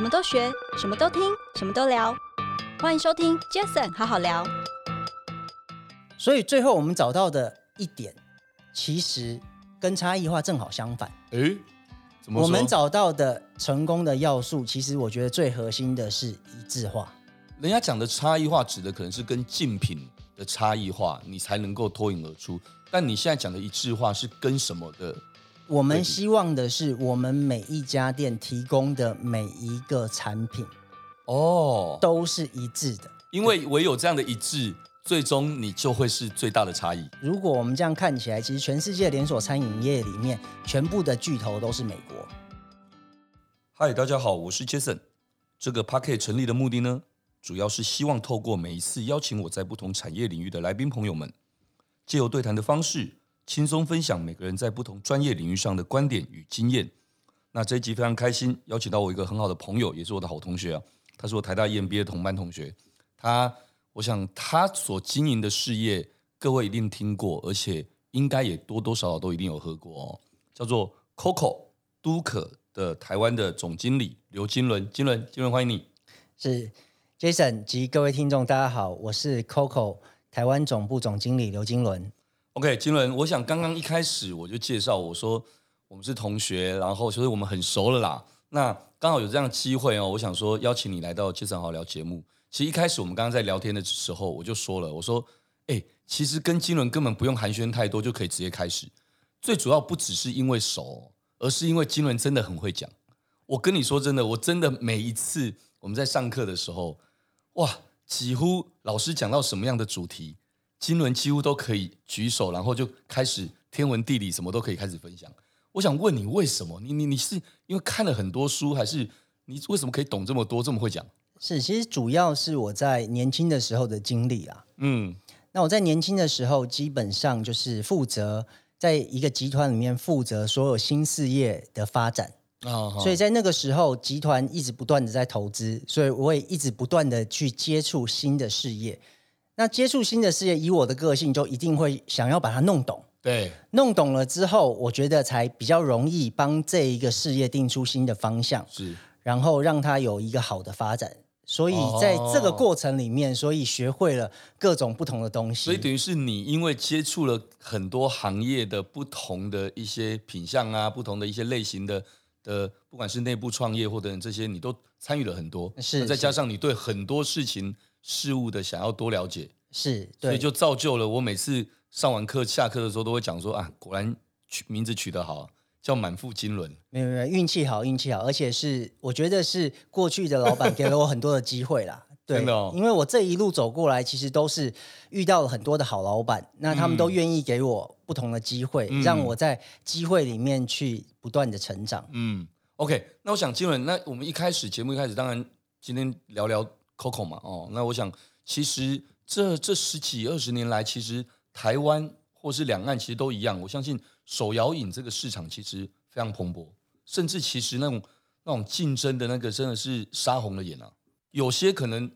什么都学，什么都听，什么都聊。欢迎收听 Jason 好好聊。所以最后我们找到的一点，其实跟差异化正好相反。诶，怎么说？我们找到的成功的要素，其实我觉得最核心的是一致化。人家讲的差异化，指的可能是跟竞品的差异化，你才能够脱颖而出。但你现在讲的一致化，是跟什么的？我们希望的是，我们每一家店提供的每一个产品，哦，都是一致的。因为唯有这样的一致，最终你就会是最大的差异。如果我们这样看起来，其实全世界连锁餐饮业里面，全部的巨头都是美国。嗨，大家好，我是 Jason。这个 Podcast 成立的目的呢，主要是希望透过每一次邀请我在不同产业领域的来宾朋友们，借由对谈的方式，轻松分享每个人在不同专业领域上的观点与经验。那这一集非常开心，邀请到我一个很好的朋友，也是我的好同学啊。他是我台大 EMBA 的同班同学。他，我想他所经营的事业，各位一定听过，而且应该也多多少少都一定有喝过哦。叫做 COCO 都可的台湾的总经理刘金伦，金伦，金伦，欢迎你。是 Jason 及各位听众，大家好，我是 COCO 台湾总部总经理刘金伦。OK，金伦，我想刚刚一开始我就介绍我说我们是同学，然后所以我们很熟了啦。那刚好有这样的机会哦，我想说邀请你来到《杰森好聊》节目。其实一开始我们刚刚在聊天的时候，我就说了，我说，哎，其实跟金伦根本不用寒暄太多就可以直接开始。最主要不只是因为熟，而是因为金伦真的很会讲。我跟你说真的，我真的每一次我们在上课的时候，哇，几乎老师讲到什么样的主题。金轮几乎都可以举手，然后就开始天文地理什么都可以开始分享。我想问你，为什么？你你你是因为看了很多书，还是你为什么可以懂这么多，这么会讲？是，其实主要是我在年轻的时候的经历啊。嗯，那我在年轻的时候，基本上就是负责在一个集团里面负责所有新事业的发展。哦，所以在那个时候，集团一直不断的在投资，所以我也一直不断的去接触新的事业。那接触新的事业，以我的个性，就一定会想要把它弄懂。对，弄懂了之后，我觉得才比较容易帮这一个事业定出新的方向，是，然后让它有一个好的发展。所以在这个过程里面，所以学会了各种不同的东西。所以等于是你因为接触了很多行业的不同的一些品相啊，不同的一些类型的的，不管是内部创业或者这些，你都参与了很多。是，再加上你对很多事情。事物的想要多了解，是，所以就造就了我每次上完课下课的时候都会讲说啊，果然取名字取得好，叫满腹经纶。没有没有，运气好，运气好，而且是我觉得是过去的老板给了我很多的机会啦。对，真的哦，因为我这一路走过来，其实都是遇到了很多的好老板，那他们都愿意给我不同的机会，嗯，让我在机会里面去不断的成长。嗯，OK，那我想金伦，那我们一开始节目一开始，当然今天聊聊。Coco 嘛，哦，那我想，其实这这十几二十年来，其实台湾或是两岸其实都一样。我相信手摇饮这个市场其实非常蓬勃，甚至其实那种那种竞争的那个真的是杀红了眼啊。有些可能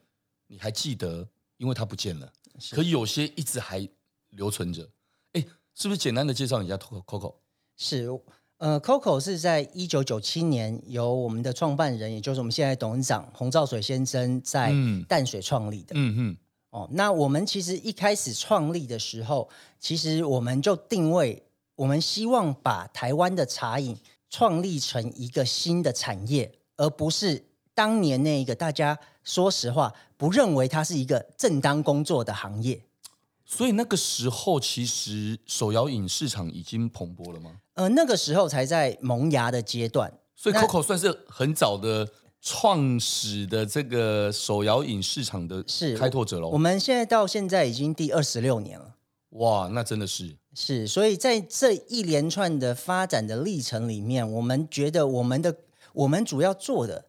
你还记得，因为它不见了，可有些一直还留存着。哎，是不是简单的介绍一下 Coco？是。呃，Coco 是在一九九七年由我们的创办人，也就是我们现在董事长洪兆水先生在淡水创立的。嗯嗯。哦，那我们其实一开始创立的时候，其实我们就定位，我们希望把台湾的茶饮创立成一个新的产业，而不是当年那一个大家说实话不认为它是一个正当工作的行业。所以那个时候，其实手摇饮市场已经蓬勃了吗？呃，那个时候才在萌芽的阶段。所以 Coco 算是很早的创始的这个手摇饮市场的开拓者喽。我们现在到现在已经第二十六年了。哇，那真的是是。所以在这一连串的发展的历程里面，我们觉得我们的我们主要做的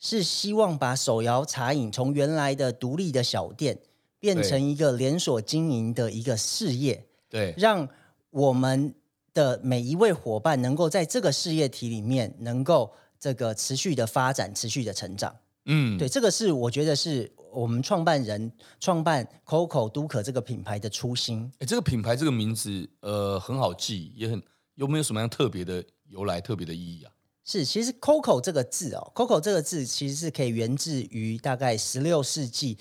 是希望把手摇茶饮从原来的独立的小店。变成一个连锁经营的一个事业，对，让我们的每一位伙伴能够在这个事业体里面能够这个持续的发展、持续的成长。嗯，对，这个是我觉得是我们创办人创办 COCO 都可这个品牌的初心。哎，这个品牌这个名字呃很好记，也很有没有什么样特别的由来、特别的意义啊？是，其实 Coco 这个字哦，Coco 这个字其实是可以源自于大概十六世纪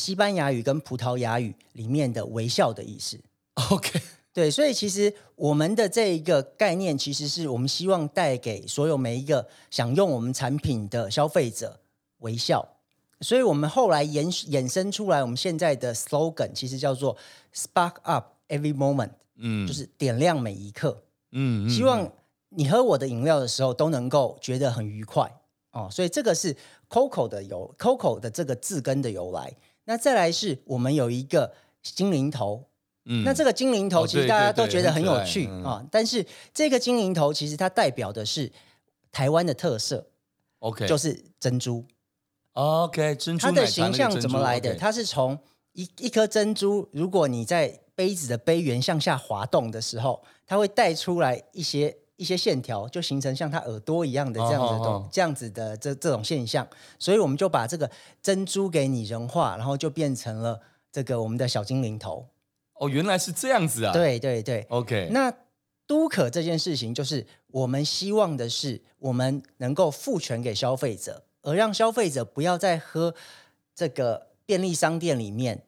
西班牙语跟葡萄牙语里面的微笑的意思。OK，对，所以其实我们的这一个概念，其实是我们希望带给所有每一个想用我们产品的消费者微笑。所以我们后来延衍生出来，我们现在的 slogan 其实叫做 Spark Up Every Moment，嗯，就是点亮每一刻，嗯，希望你喝我的饮料的时候都能够觉得很愉快哦。所以这个是 Coco 的由 Coco 的这个字根的由来。那再来是我们有一个精灵头，嗯，那这个精灵头其实大家都觉得很有趣啊、哦，但是这个精灵头其实它代表的是台湾的特色，OK，就是珍珠。OK，珍珠，它的形象怎么来的？它是从一一颗珍珠，如果你在杯子的杯缘向下滑动的时候，它会带出来一些一些线条，就形成像他耳朵一样的这样子的、oh, oh, oh. 这样子的这这种现象。所以我们就把这个珍珠给拟人化，然后就变成了这个我们的小精灵头。哦，原来是这样子啊！对对对，OK。那都可这件事情，就是我们希望的是，我们能够赋权给消费者。而让消费者不要再喝这个便利商店里面，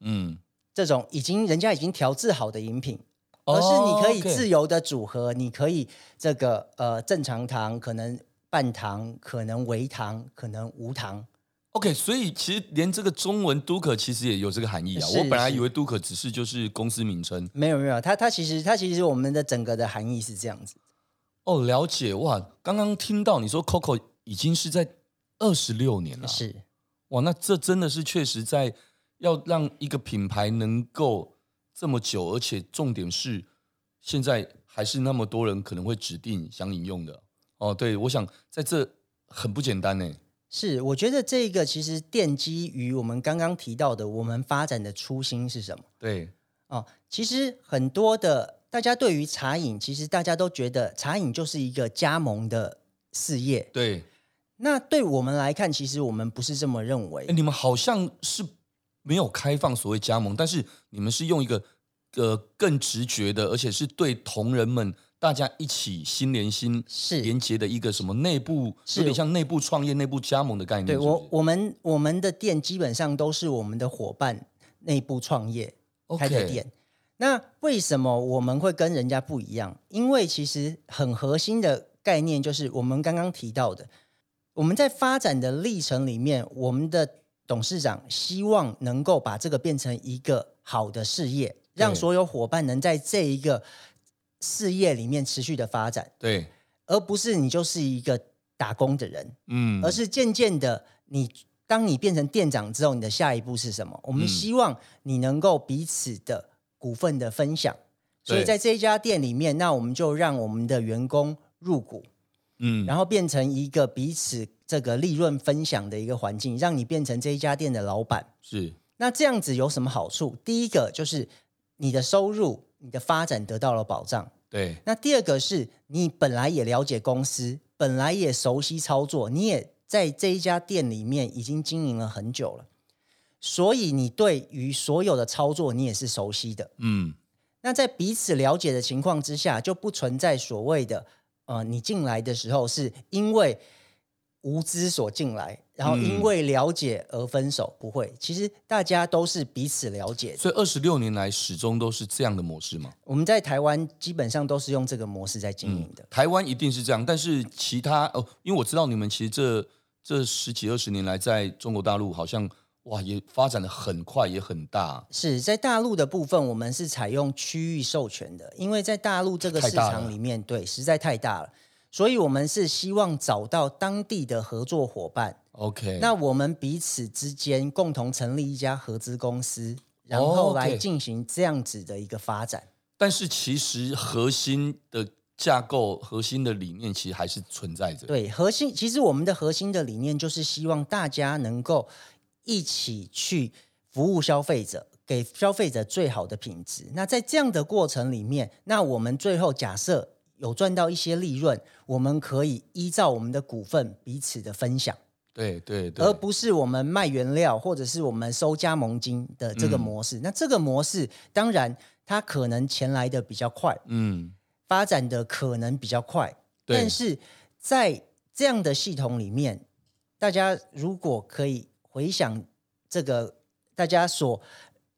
嗯，这种已经人家已经调制好的饮品，而是你可以自由的组合，你可以这个呃正常糖，可能半糖，可能微糖，可能无糖。OK，所以其实连这个中文都可其实也有这个含义啊。我本来以为都可只是就是公司名称，没有没有，它它其实它其实我们的整个的含义是这样子。哦，了解哇！刚刚听到你说 Coco 已经是在。二十六年了，是哇，那这真的是确实在要让一个品牌能够这么久，而且重点是现在还是那么多人可能会指定想饮用的哦。对，我想在这很不简单呢。是，我觉得这个其实奠基于我们刚刚提到的，我们发展的初心是什么？对哦，其实很多的大家对于茶饮，其实大家都觉得茶饮就是一个加盟的事业，对。那对我们来看，其实我们不是这么认为。你们好像是没有开放所谓加盟，但是你们是用一个呃更直觉的，而且是对同仁们大家一起心连心是连接的一个什么内部，有点像内部创业、内部加盟的概念。对，我我们我们的店基本上都是我们的伙伴内部创业开的店。那为什么我们会跟人家不一样？因为其实很核心的概念就是我们刚刚提到的。我们在发展的历程里面，我们的董事长希望能够把这个变成一个好的事业，让所有伙伴能在这一个事业里面持续的发展。对，而不是你就是一个打工的人，嗯，而是渐渐的，你当你变成店长之后，你的下一步是什么？我们希望你能够彼此的股份的分享，所以在这一家店里面，那我们就让我们的员工入股。嗯，然后变成一个彼此这个利润分享的一个环境，让你变成这一家店的老板。是，那这样子有什么好处？第一个就是你的收入、你的发展得到了保障。对。那第二个是你本来也了解公司，本来也熟悉操作，你也在这一家店里面已经经营了很久了，所以你对于所有的操作你也是熟悉的。嗯。那在彼此了解的情况之下，就不存在所谓的。呃，你进来的时候是因为无知所进来，然后因为了解而分手，不会。其实大家都是彼此了解的。所以二十六年来始终都是这样的模式吗？我们在台湾基本上都是用这个模式在经营的。嗯，台湾一定是这样，但是其他哦，因为我知道你们其实这这十几二十年来在中国大陆好像。哇，也发展的很快，也很大。是在大陆的部分，我们是采用区域授权的，因为在大陆这个市场里面，对，实在太大了，所以我们是希望找到当地的合作伙伴。OK，那我们彼此之间共同成立一家合资公司，然后来进行这样子的一个发展。但是其实核心的架构、核心的理念，其实还是存在着。对，核心其实我们的核心的理念就是希望大家能够。一起去服务消费者，给消费者最好的品质。那在这样的过程里面，那我们最后假设有赚到一些利润，我们可以依照我们的股份彼此的分享。对对对，而不是我们卖原料或者是我们收加盟金的这个模式。嗯、那这个模式当然它可能钱来的比较快，嗯，发展的可能比较快，但是在这样的系统里面，大家如果可以回想这个大家所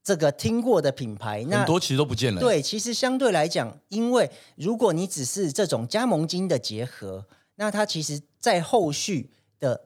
这个听过的品牌，那很多其实都不见了。对，其实相对来讲，因为如果你只是这种加盟金的结合，那它其实在后续的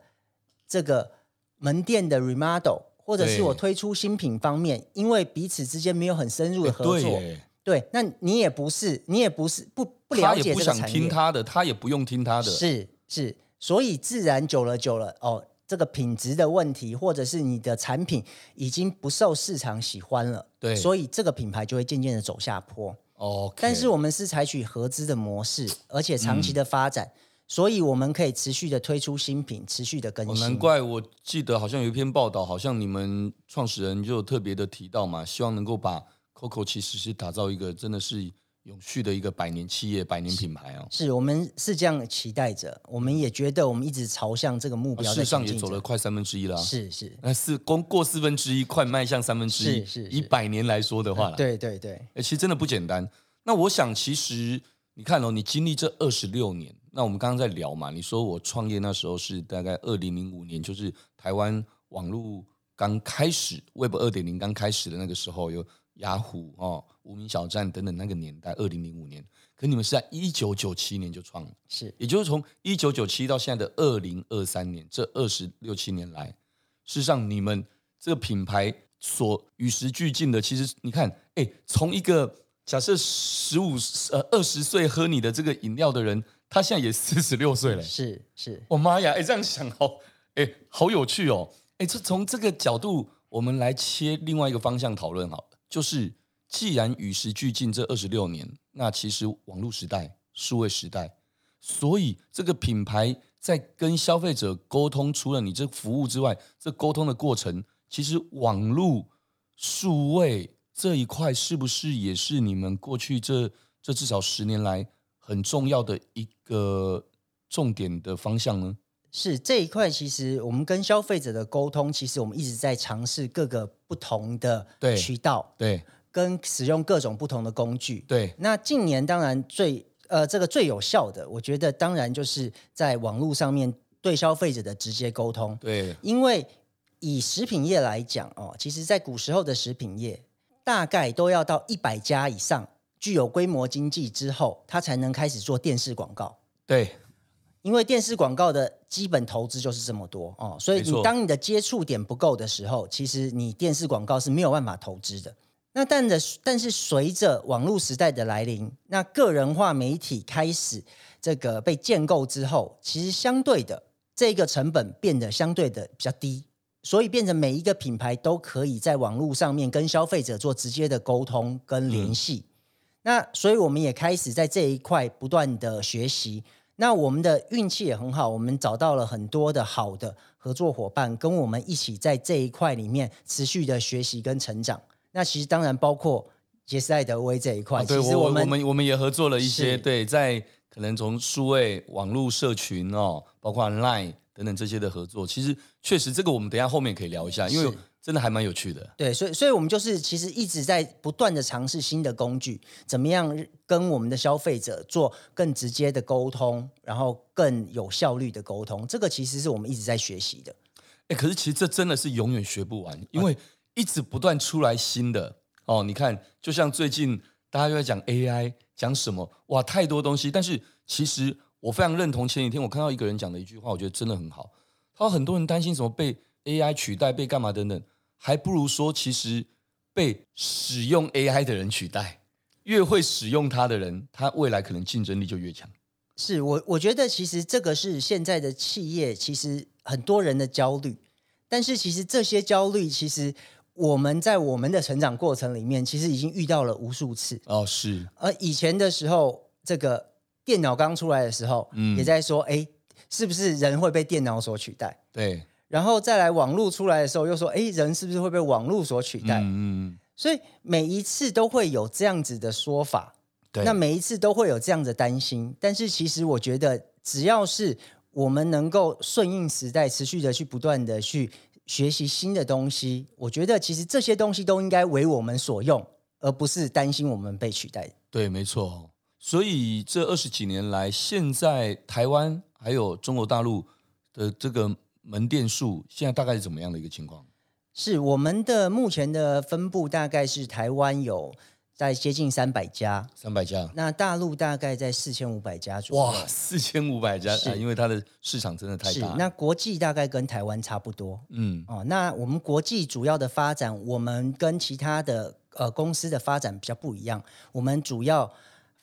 这个门店的 remodel，或者是我推出新品方面，因为彼此之间没有很深入的合作，对，那你也不是，你也不是不不了解这个产业，他也不想听他的，他也不用听他的，是是，所以自然久了久了哦。这个品质的问题，或者是你的产品已经不受市场喜欢了，对，所以这个品牌就会渐渐的走下坡。哦，但是我们是采取合资的模式，而且长期的发展，嗯、所以我们可以持续的推出新品，持续的更新。哦、难怪我记得好像有一篇报道，好像你们创始人就特别的提到嘛，希望能够把 Coco 其实是打造一个真的是。永续的一个百年企业、百年品牌哦，是我们是这样期待着，我们也觉得我们一直朝向这个目标。事实上也走了快三分之一了，是是，那四光过四分之一，快迈向三分之一。是是，以百年来说的话了，对对对，哎，其实真的不简单。那我想，其实你看哦，你经历这二十六年，那我们刚刚在聊嘛，你说我创业那时候是大概二零零五年，就是台湾网络刚开始，Web 二点零刚开始的那个时候有。雅虎哦，无名小站等等那个年代，二零零五年，可你们是在一九九七年就创了，是，也就是从一九九七到现在的二零二三年，这二十六七年来，事实上你们这个品牌所与时俱进的，其实你看，哎，从一个假设十五呃二十岁喝你的这个饮料的人，他现在也四十六岁了，是是，我妈呀，哎，这样想好，哎，好有趣哦，哎，这从这个角度，我们来切另外一个方向讨论好。了。就是，既然与时俱进这二十六年，那其实网络时代、数位时代，所以这个品牌在跟消费者沟通，除了你这服务之外，这沟通的过程，其实网络数位这一块，是不是也是你们过去这这至少十年来很重要的一个重点的方向呢？是这一块，其实我们跟消费者的沟通，其实我们一直在尝试各个不同的渠道，对，跟使用各种不同的工具，对。那近年当然最呃这个最有效的，我觉得当然就是在网络上面对消费者的直接沟通，对。因为以食品业来讲哦，其实在古时候的食品业，大概都要到一百家以上具有规模经济之后，它才能开始做电视广告，对。因为电视广告的基本投资就是这么多哦，所以你当你的接触点不够的时候，其实你电视广告是没有办法投资的。那但的但是随着网络时代的来临，那个人化媒体开始这个被建构之后，其实相对的这个成本变得相对的比较低，所以变成每一个品牌都可以在网络上面跟消费者做直接的沟通跟联系。嗯、那所以我们也开始在这一块不断的学习。那我们的运气也很好，我们找到了很多的好的合作伙伴，跟我们一起在这一块里面持续的学习跟成长。那其实当然包括杰斯艾德威这一块，啊、对其实我们我们我们也合作了一些，对，在可能从数位网络社群哦，包括 Line 等等这些的合作，其实确实这个我们等一下后面可以聊一下，因为。真的还蛮有趣的，对，所以所以我们就是其实一直在不断的尝试新的工具，怎么样跟我们的消费者做更直接的沟通，然后更有效率的沟通，这个其实是我们一直在学习的。哎，可是其实这真的是永远学不完，因为一直不断出来新的哦。你看，就像最近大家又在讲 AI，讲什么哇，太多东西。但是其实我非常认同前几天我看到一个人讲的一句话，我觉得真的很好。他说很多人担心什么被 AI 取代，被干嘛等等。还不如说，其实被使用 AI 的人取代，越会使用它的人，他未来可能竞争力就越强。是我，我觉得其实这个是现在的企业，其实很多人的焦虑。但是其实这些焦虑，其实我们在我们的成长过程里面，其实已经遇到了无数次。哦，是。而以前的时候，这个电脑刚出来的时候，嗯，也在说，哎，是不是人会被电脑所取代？对。然后再来网络出来的时候，又说：“哎，人是不是会被网络所取代？”嗯，所以每一次都会有这样子的说法，对，那每一次都会有这样的担心。但是其实我觉得，只要是我们能够顺应时代，持续的去不断的去学习新的东西，我觉得其实这些东西都应该为我们所用，而不是担心我们被取代。对，没错。所以这二十几年来，现在台湾。还有中国大陆的这个门店数，现在大概是怎么样的一个情况？是我们的目前的分布大概是台湾有在接近三百家，三百家。那大陆大概在四千五百家左右。哇，四千五百家，啊，因为它的市场真的太大。那国际大概跟台湾差不多。嗯，哦，那我们国际主要的发展，我们跟其他的呃公司的发展比较不一样。我们主要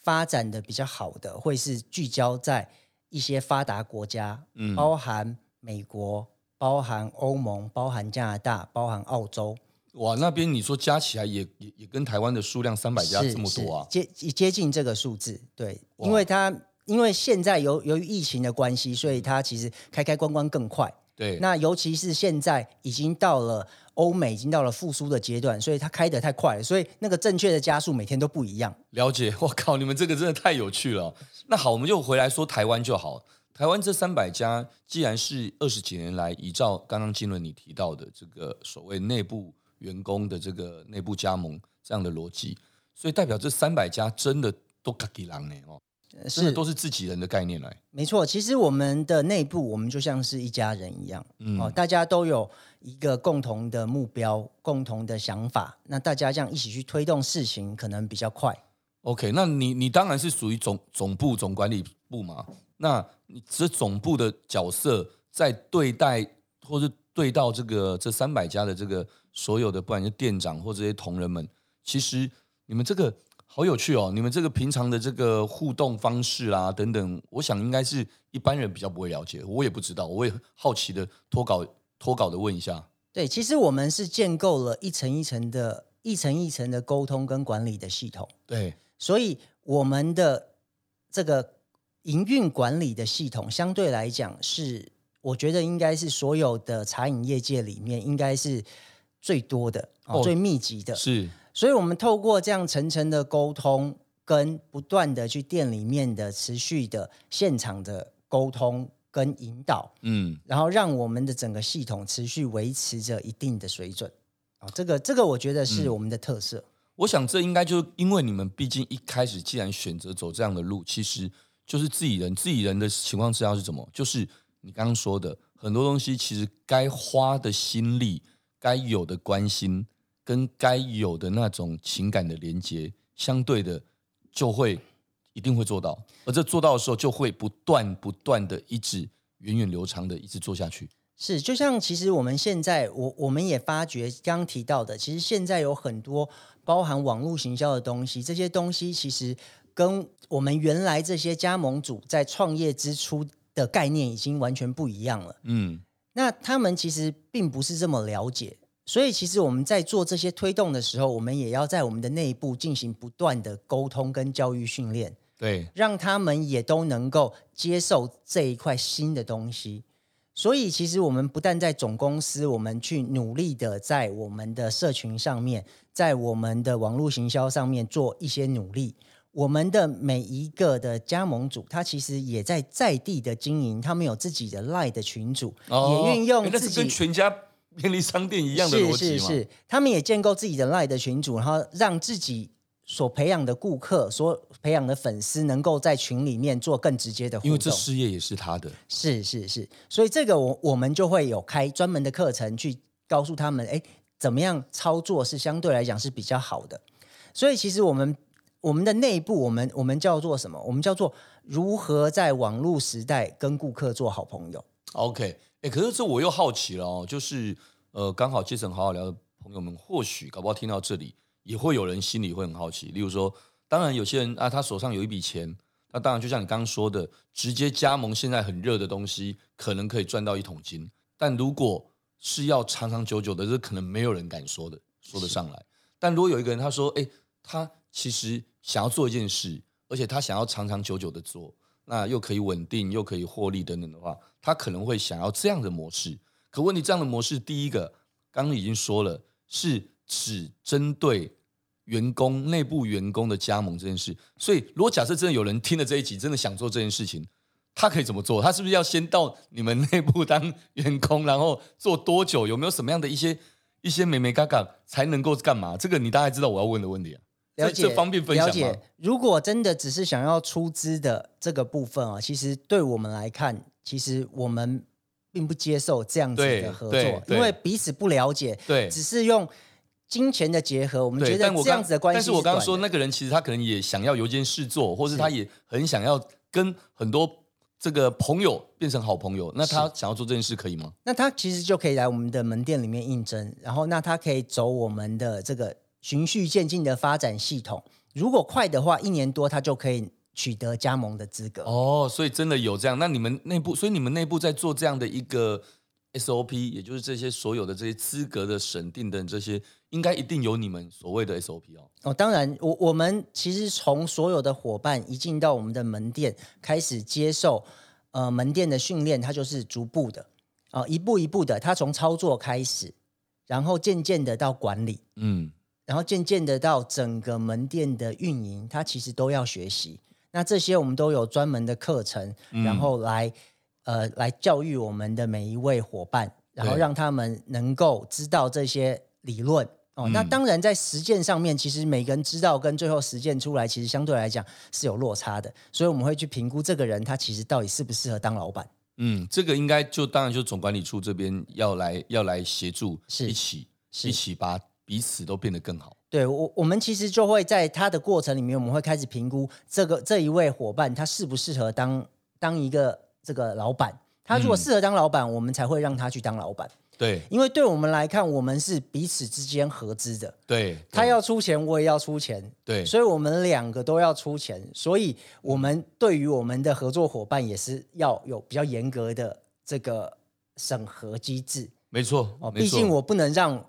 发展的比较好的，会是聚焦在一些发达国家，嗯，包含美国。包含欧盟、包含加拿大、包含澳洲，哇，那边你说加起来也也也跟台湾的数量三百家这么多啊，接接近这个数字，对，因为它因为现在由由于疫情的关系，所以它其实开开关关更快，对，那尤其是现在已经到了欧美已经到了复苏的阶段，所以它开得太快了，所以那个正确的加速每天都不一样。了解，我靠，你们这个真的太有趣了。那好，我们就回来说台湾就好。台湾这三百家，既然是二十几年来依照刚刚金伦你提到的这个所谓内部员工的这个内部加盟这样的逻辑，所以代表这三百家真的都自己人呢哦，真的都是自己人的概念来。没错，其实我们的内部我们就像是一家人一样，嗯，哦，大家都有一个共同的目标、共同的想法，那大家这样一起去推动事情，可能比较快。OK，那你你当然是属于总总部总管理部嘛。那你这总部的角色，在对待或是对到这个这三百家的这个所有的，不管是店长或这些同仁们，其实你们这个好有趣哦！你们这个平常的这个互动方式啊等等，我想应该是一般人比较不会了解，我也不知道，我也好奇的脱稿脱稿的问一下。对，其实我们是建构了一层一层的、一层一层的沟通跟管理的系统。对，所以我们的这个。营运管理的系统相对来讲是，我觉得应该是所有的茶饮业界里面应该是最多的、哦、最密集的。是，所以我们透过这样层层的沟通，跟不断的去店里面的持续的现场的沟通跟引导，嗯，然后让我们的整个系统持续维持着一定的水准。啊，这个这个我觉得是我们的特色。嗯、我想这应该就是因为你们毕竟一开始既然选择走这样的路，其实。就是自己人，自己人的情况之下是怎么？就是你刚刚说的很多东西，其实该花的心力、该有的关心跟该有的那种情感的连接，相对的就会一定会做到。而这做到的时候，就会不断不断的一直源远流长的一直做下去。是，就像其实我们现在，我我们也发觉刚刚提到的，其实现在有很多包含网络行销的东西，这些东西其实。跟我们原来这些加盟主在创业之初的概念已经完全不一样了。嗯，那他们其实并不是这么了解，所以其实我们在做这些推动的时候，我们也要在我们的内部进行不断的沟通跟教育训练，对，让他们也都能够接受这一块新的东西。所以，其实我们不但在总公司，我们去努力的在我们的社群上面，在我们的网络行销上面做一些努力。我们的每一个的加盟主，他其实也在在地的经营，他们有自己的 LINE 的群组，哦、也运用自己，欸、跟全家便利商店一样的逻辑吗？是是是，他们也建构自己的 LINE 的群组，然后让自己所培养的顾客、所培养的粉丝，能够在群里面做更直接的互动。因为这事业也是他的，是是是，所以这个我我们就会有开专门的课程去告诉他们，哎，怎么样操作是相对来讲是比较好的。所以其实我们。我们的内部，我们我们叫做什么？我们叫做如何在网络时代跟顾客做好朋友。OK，哎，可是这我又好奇了哦，就是呃，刚好杰森好好聊的朋友们，或许搞不好听到这里，也会有人心里会很好奇。例如说，当然有些人啊，他手上有一笔钱，那当然就像你刚刚说的，直接加盟现在很热的东西，可能可以赚到一桶金。但如果是要长长久久的，这可能没有人敢说的，说得上来。但如果有一个人他说，哎，他其实。想要做一件事，而且他想要长长久久的做，那又可以稳定，又可以获利等等的话，他可能会想要这样的模式。可问题，这样的模式，第一个刚刚已经说了，是只针对员工内部员工的加盟这件事。所以，如果假设真的有人听了这一集，真的想做这件事情，他可以怎么做？他是不是要先到你们内部当员工，然后做多久？有没有什么样的一些一些美眉嘎嘎才能够干嘛？这个你大概知道我要问的问题啊。了解，方便分享？了解。如果真的只是想要出资的这个部分啊，其实对我们来看，其实我们并不接受这样子的合作，因为彼此不了解，对，只是用金钱的结合，我们觉得这样子的关系。但是我刚刚说那个人，其实他可能也想要有件事做，或是他也很想要跟很多这个朋友变成好朋友。那他想要做这件事可以吗？那他其实就可以来我们的门店里面应征，然后那他可以走我们的这个循序渐进的发展系统。如果快的话，一年多他就可以取得加盟的资格。哦，所以真的有这样？那你们内部，所以你们内部在做这样的一个。SOP，也就是这些所有的这些资格的审定等这些，应该一定有你们所谓的 SOP 哦。哦，当然，我我们其实从所有的伙伴一进到我们的门店，开始接受呃门店的训练，它就是逐步的啊、呃，一步一步的，它从操作开始，然后渐渐的到管理，嗯，然后渐渐的到整个门店的运营，它其实都要学习。那这些我们都有专门的课程，然后来。呃，来教育我们的每一位伙伴，然后让他们能够知道这些理论哦。那当然，在实践上面，其实每个人知道跟最后实践出来，其实相对来讲是有落差的。所以我们会去评估这个人他其实到底适不适合当老板。嗯，这个应该就当然就总管理处这边要来要来协助，是一起一起把彼此都变得更好。对我，我们其实就会在他的过程里面，我们会开始评估这个这一位伙伴他适不适合当当一个。这个老板，他如果适合当老板，嗯，我们才会让他去当老板。对，因为对我们来看，我们是彼此之间合资的。对，他要出钱，我也要出钱。对，所以我们两个都要出钱。所以，我们对于我们的合作伙伴也是要有比较严格的这个审核机制。没错，哦，毕竟我不能让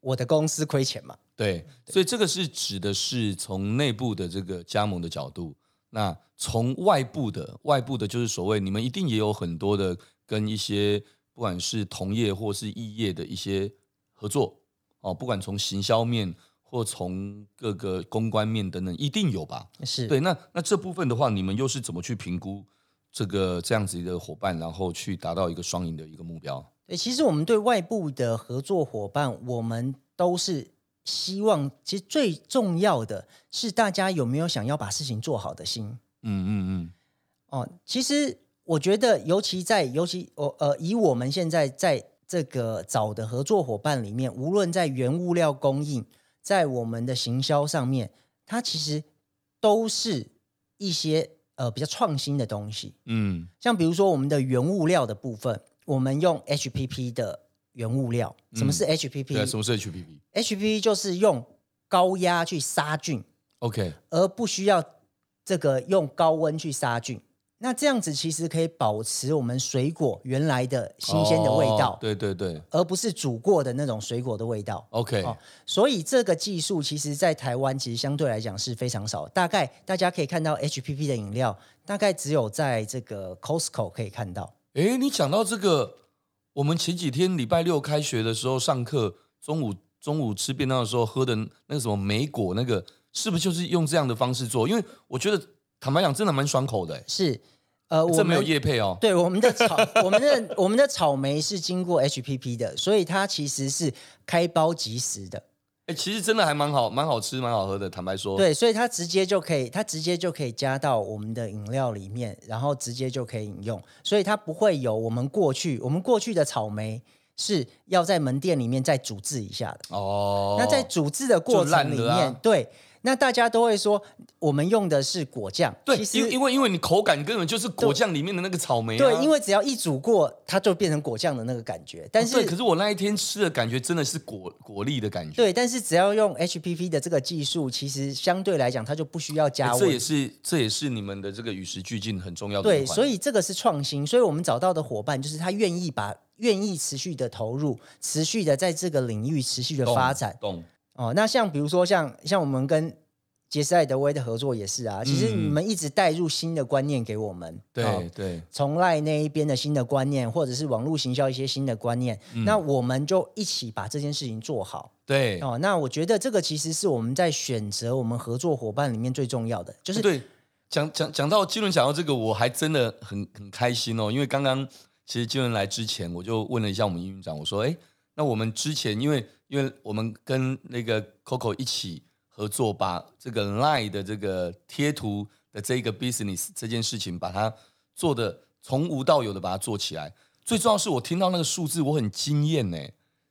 我的公司亏钱嘛。对，所以这个是指的是从内部的这个加盟的角度。那从外部的，外部的就是所谓你们一定也有很多的跟一些不管是同业或是异业的一些合作哦，不管从行销面或从各个公关面等等，一定有吧？是对。那那这部分的话，你们又是怎么去评估这个这样子的伙伴，然后去达到一个双赢的一个目标？对，其实我们对外部的合作伙伴，我们都是。希望其实最重要的是大家有没有想要把事情做好的心。嗯嗯嗯。哦，其实我觉得，尤其在尤其我呃，以我们现在在这个找的合作伙伴里面，无论在原物料供应，在我们的行销上面，它其实都是一些呃比较创新的东西。嗯，像比如说我们的原物料的部分，我们用 HPP 的。原物料，什么是 HPP？、嗯、对，什么是 HPP？HPP 就是用高压去杀菌，OK，而不需要这个用高温去杀菌。那这样子其实可以保持我们水果原来的新鲜的味道，哦、对对对，而不是煮过的那种水果的味道，OK、哦。所以这个技术其实在台湾其实相对来讲是非常少，大概大家可以看到 HPP 的饮料，大概只有在这个 Costco 可以看到。哎，你讲到这个。我们前几天礼拜六开学的时候上课，中午中午吃便当的时候喝的那个什么梅果，那个是不是就是用这样的方式做？因为我觉得坦白讲，真的蛮爽口的。是，呃，我这没有叶配哦。对，我们的草，我们的我们的草莓是经过 HPP 的，所以它其实是开包即食的。哎，其实真的还蛮好，蛮好吃，蛮好喝的。坦白说，对，所以它直接就可以，它直接就可以加到我们的饮料里面，然后直接就可以饮用，所以它不会有我们过去我们过去的草莓是要在门店里面再煮制一下的。哦，那在煮制的过程里面，啊、对。那大家都会说，我们用的是果酱。对，因为因为因为你口感根本就是果酱里面的那个草莓啊。对，因为只要一煮过，它就变成果酱的那个感觉。但是，对，可是我那一天吃的感觉真的是果果粒的感觉。对，但是只要用 HPP 的这个技术，其实相对来讲，它就不需要加温。这也是这也是你们的这个与时俱进很重要的。对，所以这个是创新。所以我们找到的伙伴，就是他愿意把愿意持续的投入，持续的在这个领域持续的发展。懂。哦，那像比如说像像我们跟杰斯艾德威的合作也是啊，其实你们一直带入新的观念给我们，对、嗯、对，从 LINE 那一边的新的观念，或者是网络行销一些新的观念，嗯、那我们就一起把这件事情做好。对哦，那我觉得这个其实是我们在选择我们合作伙伴里面最重要的，就是对。讲讲讲到基伦讲到这个，我还真的很很开心哦，因为刚刚其实基伦来之前，我就问了一下我们营运长，我说，哎，那我们之前因为因为我们跟那个 Coco 一起。合作把这个 Line 的这个贴图的这个 business 这件事情，把它做的从无到有的把它做起来。最重要是我听到那个数字，我很惊艳呢，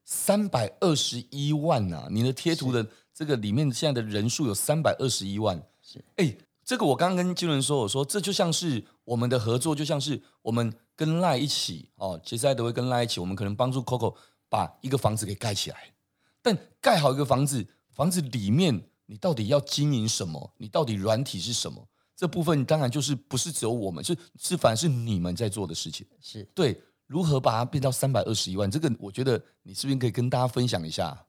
三百二十一万呐、啊！你的贴图的这个里面现在的人数有三百二十一万，是哎，这个我刚刚跟金伦说，我说这就像是我们的合作，就像是我们跟赖一起哦，杰斯爱德会跟赖一起，我们可能帮助 Coco 把一个房子给盖起来。但盖好一个房子，房子里面你到底要经营什么？你到底软体是什么？这部分当然就是不是只有我们，是是反而是你们在做的事情，是对。如何把它变到三百二十一万？这个我觉得你是不是可以跟大家分享一下？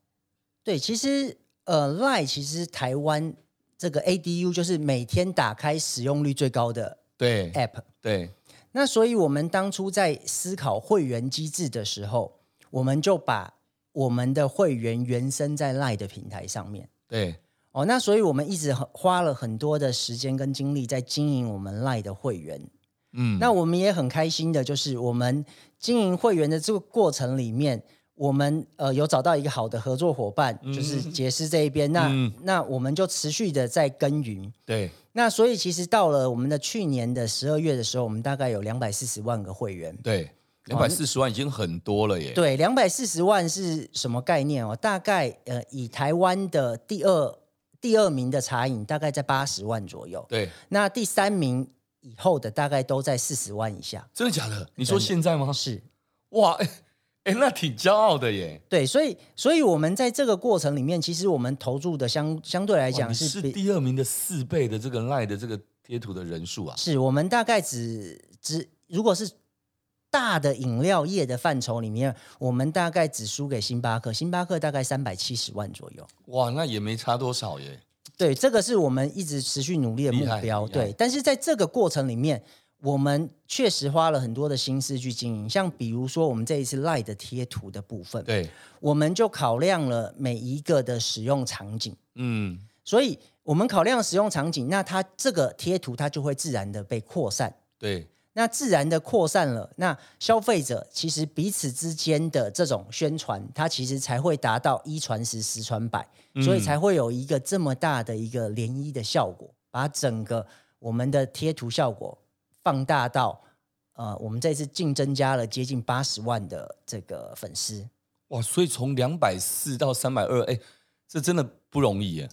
对，其实呃，Line 其实台湾这个 ADU 就是每天打开使用率最高的对 App 对。那所以我们当初在思考会员机制的时候，我们就把我们的会员原生在 Line 的平台上面。对哦，那所以我们一直花了很多的时间跟精力在经营我们 Line 的会员。嗯，那我们也很开心的，就是我们经营会员的这个过程里面，我们呃有找到一个好的合作伙伴，嗯、就是杰斯这一边。那、嗯、那我们就持续的在耕耘。对，那所以其实到了我们的去年的十二月的时候，我们大概有两百四十万个会员。对，两百四十万已经很多了耶。对，两百四十万是什么概念哦？大概呃，以台湾的第二第二名的茶饮，大概在八十万左右。对，那第三名。以后的大概都在四十万以下，真的假的？你说现在吗？是，哇，哎，哎，那挺骄傲的耶。对，所以，所以我们在这个过程里面，其实我们投入的相相对来讲是是第二名的四倍的这个赖的这个贴图的人数啊。是我们大概只只如果是大的饮料业的范畴里面，我们大概只输给星巴克，星巴克大概三百七十万左右。哇，那也没差多少耶。对，这个是我们一直持续努力的目标。对，但是在这个过程里面，我们确实花了很多的心思去经营。像比如说，我们这一次的贴图的部分，对，我们就考量了每一个的使用场景。嗯，所以我们考量使用场景，那它这个贴图它就会自然的被扩散。对。那自然的扩散了，那消费者其实彼此之间的这种宣传，它其实才会达到一传十，十传百，嗯，所以才会有一个这么大的一个涟漪的效果，把整个我们的贴图效果放大到，呃，我们这次净增加了接近八十万的这个粉丝。哇，所以从两百四到三百二，哎，这真的不容易耶。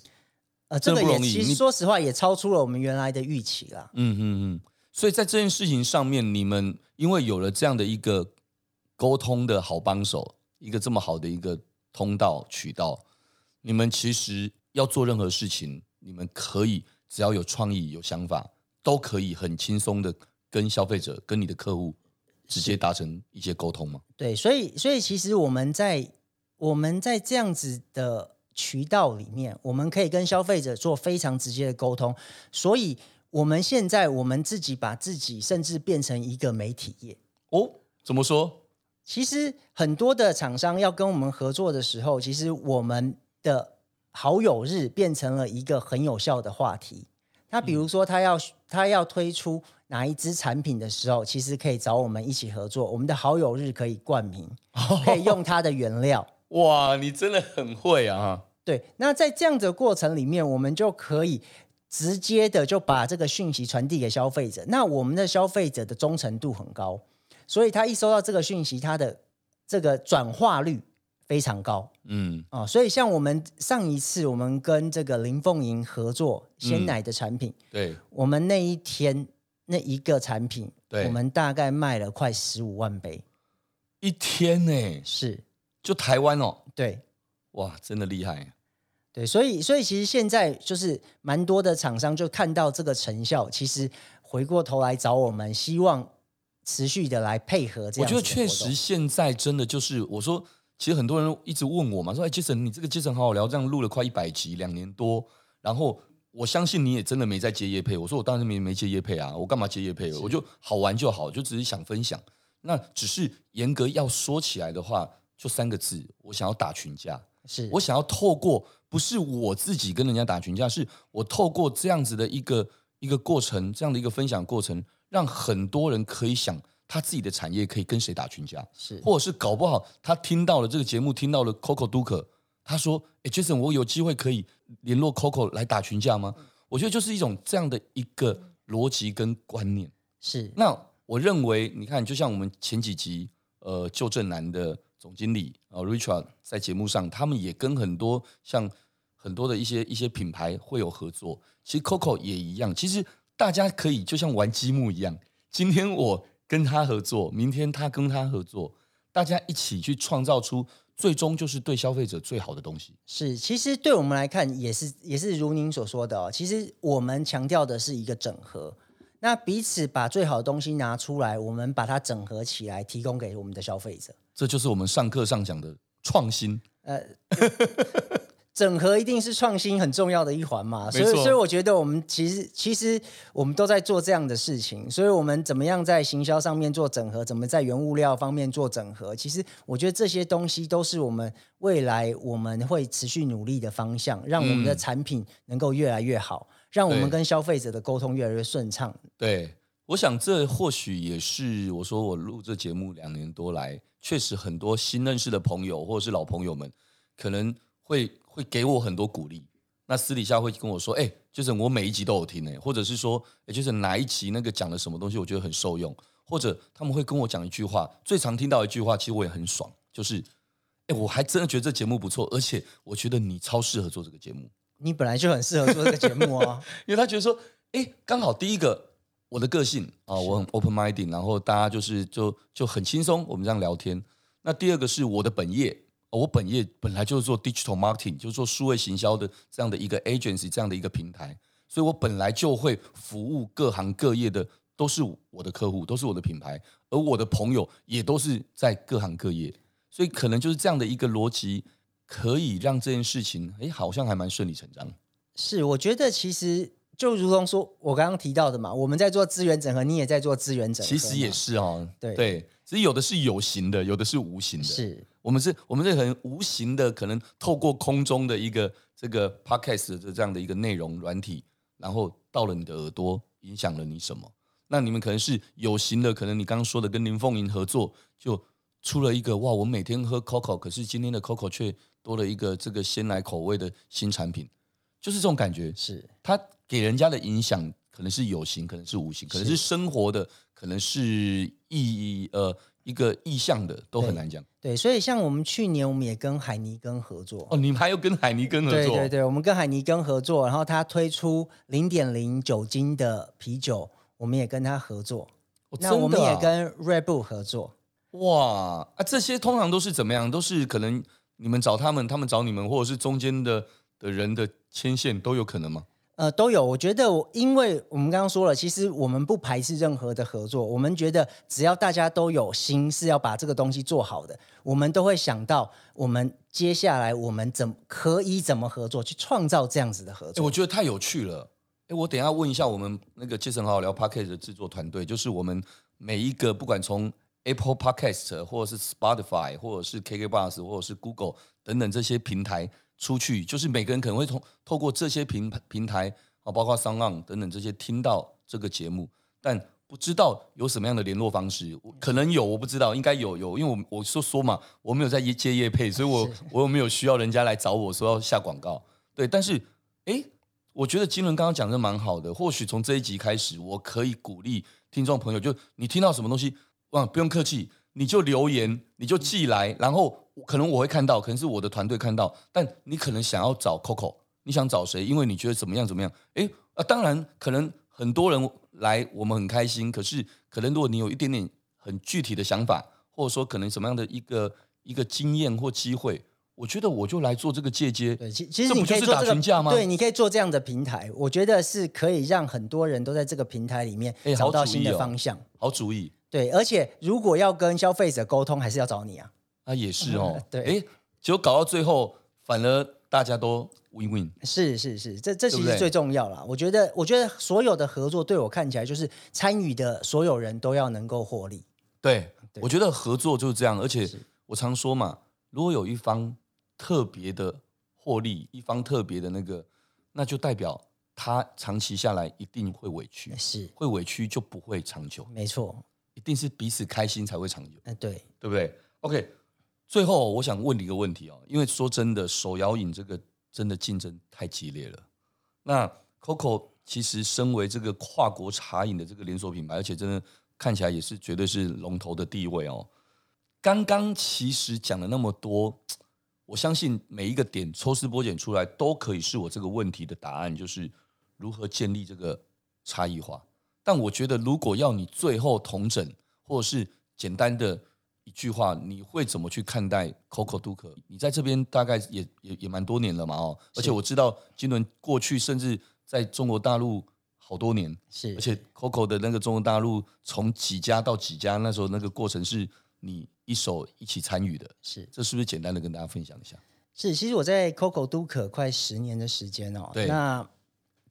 呃，这个也其实说实话也超出了我们原来的预期啦。嗯嗯嗯。所以在这件事情上面，你们因为有了这样的一个沟通的好帮手，一个这么好的一个通道渠道，你们其实要做任何事情，你们可以只要有创意、有想法，都可以很轻松的跟消费者、跟你的客户直接达成一些沟通吗？对，所以所以其实我们在我们在这样子的渠道里面，我们可以跟消费者做非常直接的沟通，所以。我们现在，我们自己把自己甚至变成一个媒体业哦？怎么说？其实很多的厂商要跟我们合作的时候，其实我们的好友日变成了一个很有效的话题。他比如说，他要他要推出哪一支产品的时候，其实可以找我们一起合作。我们的好友日可以冠名，可以用它的原料。哇，你真的很会啊！对，那在这样的过程里面，我们就可以。直接的就把这个讯息传递给消费者，那我们的消费者的忠诚度很高，所以他一收到这个讯息，他的这个转化率非常高。嗯，哦，所以像我们上一次我们跟这个林凤营合作鲜奶的产品，嗯、对，我们那一天那一个产品，对，我们大概卖了快十五万杯，一天呢？是，就台湾哦，对，哇，真的厉害。对，所以所以其实现在就是蛮多的厂商就看到这个成效，其实回过头来找我们，希望持续的来配合这样。我觉得确实现在真的就是，我说其实很多人一直问我嘛，说哎，Jason，你这个 Jason 好好聊，这样录了快一百集，两年多，然后我相信你也真的没在接业配。我说我当然没没接业配啊，我干嘛接业配？我就好玩就好，就只是想分享。那只是严格要说起来的话，就三个字，我想要打群架，是我想要透过。不是我自己跟人家打群架，是我透过这样子的一个一个过程，这样的一个分享过程，让很多人可以想他自己的产业可以跟谁打群架，是，或者是搞不好他听到了这个节目，听到了 Coco Duke，他说：“哎，Jason，我有机会可以联络 Coco 来打群架吗？”我觉得就是一种这样的一个逻辑跟观念。是，那我认为，你看，就像我们前几集，呃，旧正南的总经理啊、呃、Richard 在节目上，他们也跟很多像很多的一些一些品牌会有合作。其实 Coco 也一样，其实大家可以就像玩积木一样，今天我跟他合作，明天他跟他合作，大家一起去创造出最终就是对消费者最好的东西。是，其实对我们来看，也是也是如您所说的哦。其实我们强调的是一个整合。那彼此把最好的东西拿出来，我们把它整合起来，提供给我们的消费者。这就是我们上课上讲的创新。呃，整合一定是创新很重要的一环嘛。所以，所以我觉得我们其实其实我们都在做这样的事情。所以我们怎么样在行销上面做整合，怎么在原物料方面做整合？其实我觉得这些东西都是我们未来我们会持续努力的方向，让我们的产品能够越来越好。让我们跟消费者的沟通越来越顺畅。对，我想这或许也是我说我录这节目两年多来，确实很多新认识的朋友或者是老朋友们，可能会会给我很多鼓励。那私底下会跟我说：“哎，就是我每一集都有听诶，或者是说，哎，就是哪一集那个讲了什么东西，我觉得很受用。”或者他们会跟我讲一句话，最常听到一句话，其实我也很爽，就是：“哎，我还真的觉得这节目不错，而且我觉得你超适合做这个节目。”你本来就很适合做这个节目啊，因为他觉得说，哎，刚好第一个我的个性啊，我很 open minded，然后大家就是就就很轻松，我们这样聊天。那第二个是我的本业，我本业本来就是做 digital marketing，就是做数位行销的这样的一个 agency，这样的一个平台，所以我本来就会服务各行各业的，都是我的客户，都是我的品牌，而我的朋友也都是在各行各业，所以可能就是这样的一个逻辑。可以让这件事情，哎，好像还蛮顺理成章。是，我觉得其实就如同说我刚刚提到的嘛，我们在做资源整合，你也在做资源整合。其实也是哦，对对，其实有的是有形的，有的是无形的。是我们是，我们是很无形的，可能透过空中的一个这个 podcast 的这样的一个内容软体，然后到了你的耳朵，影响了你什么？那你们可能是有形的，可能你刚刚说的跟林凤营合作，就出了一个哇，我每天喝 Coco，可是今天的 Coco 却。多了一个这个鲜奶口味的新产品，就是这种感觉。是它给人家的影响，可能是有形，可能是无形，可能是生活的，可能是意呃一个意向的，都很难讲。对，所以像我们去年，我们也跟海尼根合作。哦，你们还有跟海尼根合作？对对对，我们跟海尼根合作，然后他推出零点零酒精的啤酒，我们也跟他合作。哦，那我们也跟 Red Bull 合作。哇啊，这些通常都是怎么样？都是可能。你们找他们，他们找你们，或者是中间的的人的牵线都有可能吗？呃，都有。我觉得，因为我们刚刚说了，其实我们不排斥任何的合作。我们觉得，只要大家都有心是要把这个东西做好的，我们都会想到我们接下来我们怎可以怎么合作，去创造这样子的合作。我觉得太有趣了。哎，我等一下问一下我们那个杰森好好聊 p a c k a g e 的制作团队，就是我们每一个不管从 Apple Podcast 或者是 Spotify 或者是 KKBox 或者是 Google 等等这些平台出去，就是每个人可能会通透过这些平平台啊，包括 SoundOn 等等这些听到这个节目，但不知道有什么样的联络方式，可能有我不知道，应该有有，因为我我说说嘛，我没有在接业配，所以我我有没有需要人家来找我说要下广告，对，但是哎，我觉得金伦刚刚讲的蛮好的，或许从这一集开始，我可以鼓励听众朋友，就你听到什么东西。哇，不用客气，你就留言，你就寄来，然后可能我会看到，可能是我的团队看到，但你可能想要找 Coco，你想找谁？因为你觉得怎么样怎么样？诶，啊，当然可能很多人来，我们很开心。可是可能如果你有一点点很具体的想法，或者说可能什么样的一个一个经验或机会，我觉得我就来做这个借接。对，其其实你可以做这个，对，你可以做这样的平台，我觉得是可以让很多人都在这个平台里面找到新的方向。好主意。对，而且如果要跟消费者沟通，还是要找你啊。啊，也是哦。嗯、对，哎，结果搞到最后，反而大家都 win win。是是是，这这其实最重要了。我觉得，我觉得所有的合作，对我看起来就是参与的所有人都要能够获利。对，对我觉得合作就是这样。而且我常说嘛，如果有一方特别的获利，一方特别的那个，那就代表他长期下来一定会委屈。是，会委屈就不会长久。没错。一定是彼此开心才会长久。哎，对，对不对？OK，最后我想问你一个问题哦，因为说真的，手摇饮这个真的竞争太激烈了。那 Coco 其实身为这个跨国茶饮的这个连锁品牌，而且真的看起来也是绝对是龙头的地位哦。刚刚其实讲了那么多，我相信每一个点抽丝剥茧出来，都可以是我这个问题的答案，就是如何建立这个差异化。但我觉得，如果要你最后同整，或者是简单的一句话，你会怎么去看待 Coco 杜可？你在这边大概也也也蛮多年了嘛哦，而且我知道金伦过去甚至在中国大陆好多年，是，而且 Coco 的那个中国大陆从几家到几家，那时候那个过程是你一手一起参与的，是，这是不是简单的跟大家分享一下？是，其实我在 Coco 都可快十年的时间哦，对，那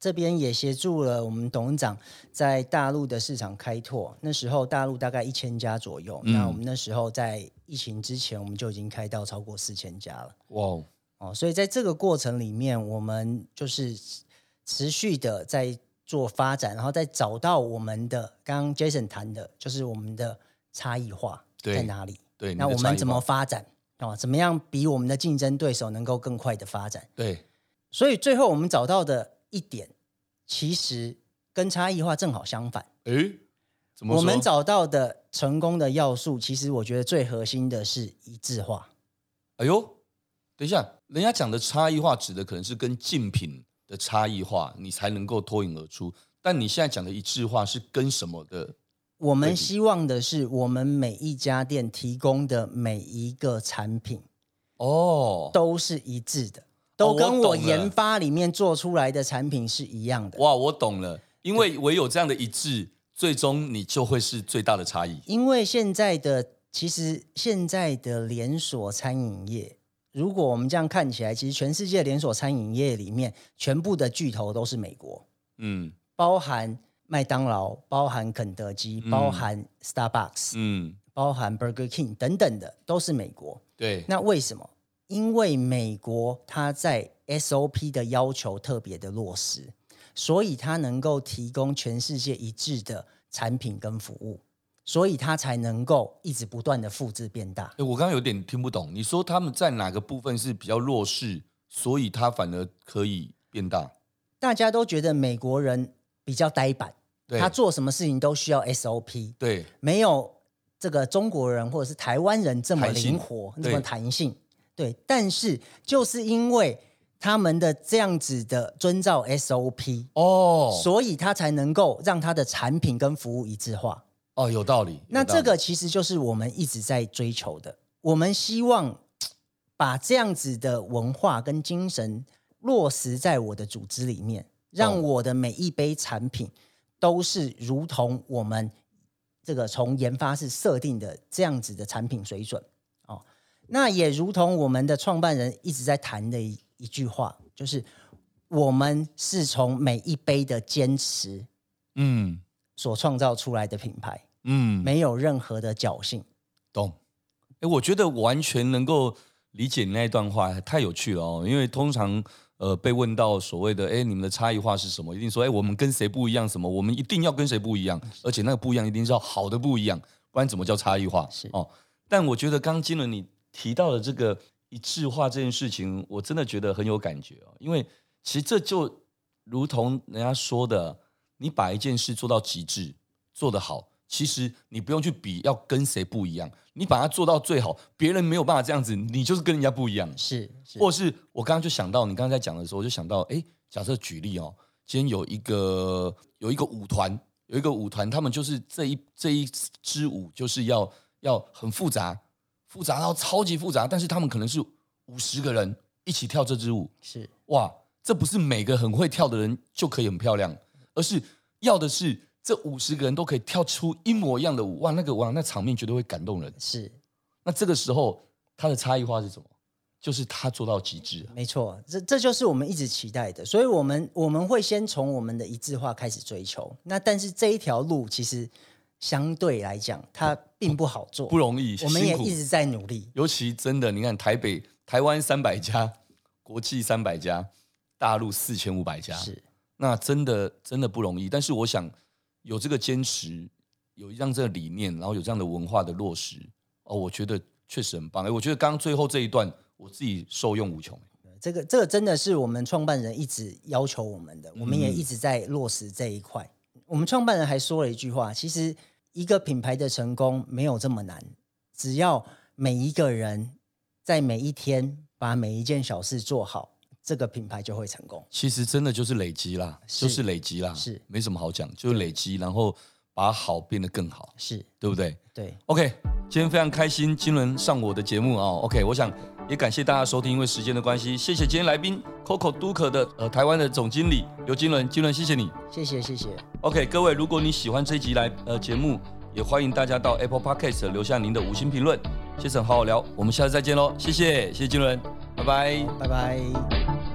这边也协助了我们董事长在大陆的市场开拓，那时候大陆大概一千家左右，嗯，那我们那时候在疫情之前，我们就已经开到超过四千家了，哇哦，所以在这个过程里面，我们就是持续的在做发展，然后再找到我们的刚刚 Jason 谈的，就是我们的差异化。在哪里？对，那我们怎么发展啊？怎么样比我们的竞争对手能够更快的发展？对，所以最后我们找到的一点，其实跟差异化正好相反。诶，怎么说？我们找到的成功的要素，其实我觉得最核心的是一致化。哎呦，等一下，人家讲的差异化，指的可能是跟竞品的差异化，你才能够脱颖而出。但你现在讲的一致化，是跟什么的？我们希望的是，我们每一家店提供的每一个产品，哦，都是一致的，都跟我研发里面做出来的产品是一样的。哇，我懂了，因为唯有这样的一致，最终你就会是最大的差异。因为现在的，其实现在的连锁餐饮业，如果我们这样看起来，其实全世界连锁餐饮业里面，全部的巨头都是美国，嗯，包含。麦当劳包含肯德基，包含 Starbucks，嗯，包含 Burger King 等等的，都是美国。对，那为什么？因为美国它在 SOP 的要求特别的落实，所以它能够提供全世界一致的产品跟服务，所以它才能够一直不断的复制变大。欸，我刚刚有点听不懂，你说他们在哪个部分是比较弱势，所以它反而可以变大？大家都觉得美国人。比较呆板，他做什么事情都需要 SOP，对，没有这个中国人或者是台湾人这么灵活，这么弹性，对。但是就是因为他们的这样子的遵照 SOP 哦，所以他才能够让他的产品跟服务一致化。哦，有道理。那这个其实就是我们一直在追求的，我们希望把这样子的文化跟精神落实在我的组织里面。让我的每一杯产品都是如同我们这个从研发室设定的这样子的产品水准哦，那也如同我们的创办人一直在谈的一一句话，就是我们是从每一杯的坚持，嗯，所创造出来的品牌，嗯，没有任何的侥幸，懂？哎，我觉得完全能够理解你那一段话，太有趣了哦，因为通常。呃，被问到所谓的“哎，你们的差异化是什么？”一定说：“哎，我们跟谁不一样？什么？我们一定要跟谁不一样？而且那个不一样一定是要好的不一样，不然怎么叫差异化？”是哦。但我觉得刚金伦你提到的这个一致化这件事情，我真的觉得很有感觉哦。因为其实这就如同人家说的，你把一件事做到极致，做得好。其实你不用去比要跟谁不一样，你把它做到最好，别人没有办法这样子，你就是跟人家不一样。是，是或是我刚刚就想到，你刚刚在讲的时候，我就想到，哎，假设举例哦，今天有一个有一个舞团，有一个舞团，他们就是这一这一支舞就是要要很复杂，复杂到超级复杂，但是他们可能是五十个人一起跳这支舞，是哇，这不是每个很会跳的人就可以很漂亮，而是要的是。这五十个人都可以跳出一模一样的舞，哇，那个哇，那场面绝对会感动人。是，那这个时候他的差异化是什么？就是他做到极致。没错，这这就是我们一直期待的。所以，我们我们会先从我们的一致化开始追求。那但是这一条路其实相对来讲，它并不好做，不容易。我们也一直在努力。尤其真的，你看台北、台湾三百家，国际三百家，大陆四千五百家，是那真的真的不容易。但是我想。有这个坚持，有一样这个理念，然后有这样的文化的落实，哦，我觉得确实很棒。哎，我觉得刚刚最后这一段，我自己受用无穷。这个这个真的是我们创办人一直要求我们的，我们也一直在落实这一块。嗯、我们创办人还说了一句话：其实一个品牌的成功没有这么难，只要每一个人在每一天把每一件小事做好，这个品牌就会成功。其实真的就是累积啦，是就是累积啦，是没什么好讲，就是累积，然后把好变得更好，是对不对？对。OK，今天非常开心，金轮上我的节目啊。OK，我想。也感谢大家收听，因为时间的关系，谢谢今天来宾 Coco 都可的呃台湾的总经理刘金伦，金伦谢谢你，谢谢谢谢。OK，各位，如果你喜欢这一集来呃节目，也欢迎大家到 Apple Podcast 留下您的五星评论。杰森好好聊，我们下次再见喽，谢谢谢谢金伦，拜拜拜拜。